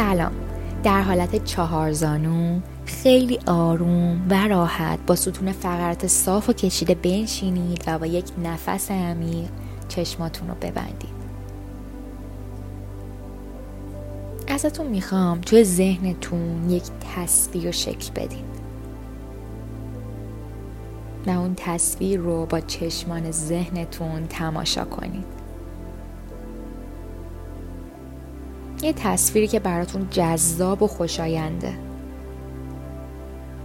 سلام. در حالت چهارزانو خیلی آروم و راحت با ستون فقرات صاف و کشیده بنشینید و با یک نفس عمیق چشماتون رو ببندید. ازتون می‌خوام توی ذهنتون یک تصویر شکل بدین. و اون تصویر رو با چشمان ذهنتون تماشا کنید. یه تصویری که براتون جذاب و خوشاینده.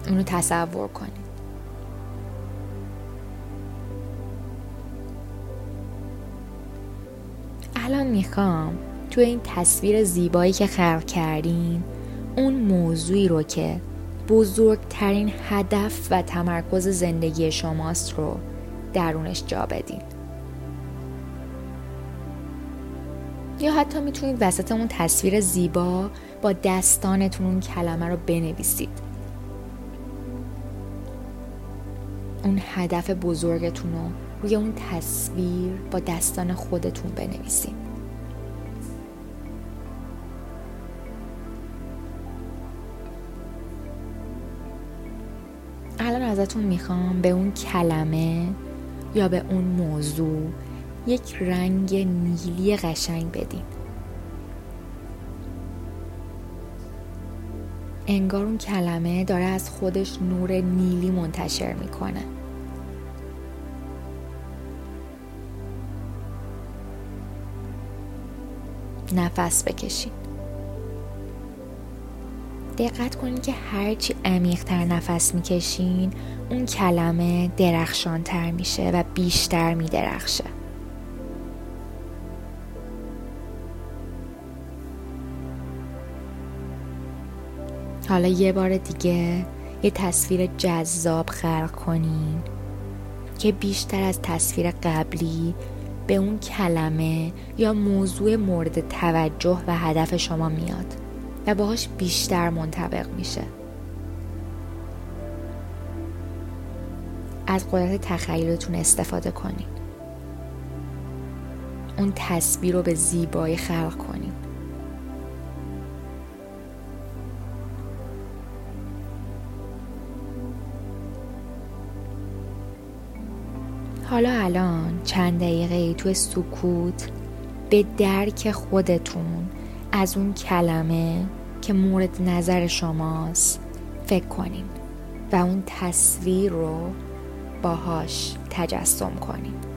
اونو تصور کنید. الان می‌خوام تو این تصویر زیبایی که خلق کردین اون موضوعی رو که بزرگترین هدف و تمرکز زندگی شماست رو درونش جا بدین. یا حتی می‌تونید وسط اون تصویر زیبا با دستانتون اون کلمه رو بنویسید. اون هدف بزرگتون رو روی اون تصویر با دستان خودتون بنویسید. الان ازتون می‌خوام به اون کلمه یا به اون موضوع یک رنگ نیلی قشنگ بدین. انگار اون کلمه داره از خودش نور نیلی منتشر می‌کنه. نفس بکشین. دقت کنید که هرچی عمیقتر نفس می‌کشین اون کلمه درخشانتر میشه و بیشتر میدرخشه. حالا یه بار دیگه یه تصویر جذاب خلق کنین که بیشتر از تصویر قبلی به اون کلمه یا موضوع مورد توجه و هدف شما میاد و باهاش بیشتر منطبق میشه. از قدرت تخیلتون استفاده کنین. اون تصویر رو به زیبایی خلق کنین. حالا الان چند دقیقه تو سکوت به درک خودتون از اون کلمه که مورد نظر شماست فکر کنین و اون تصویر رو باهاش تجسم کنین.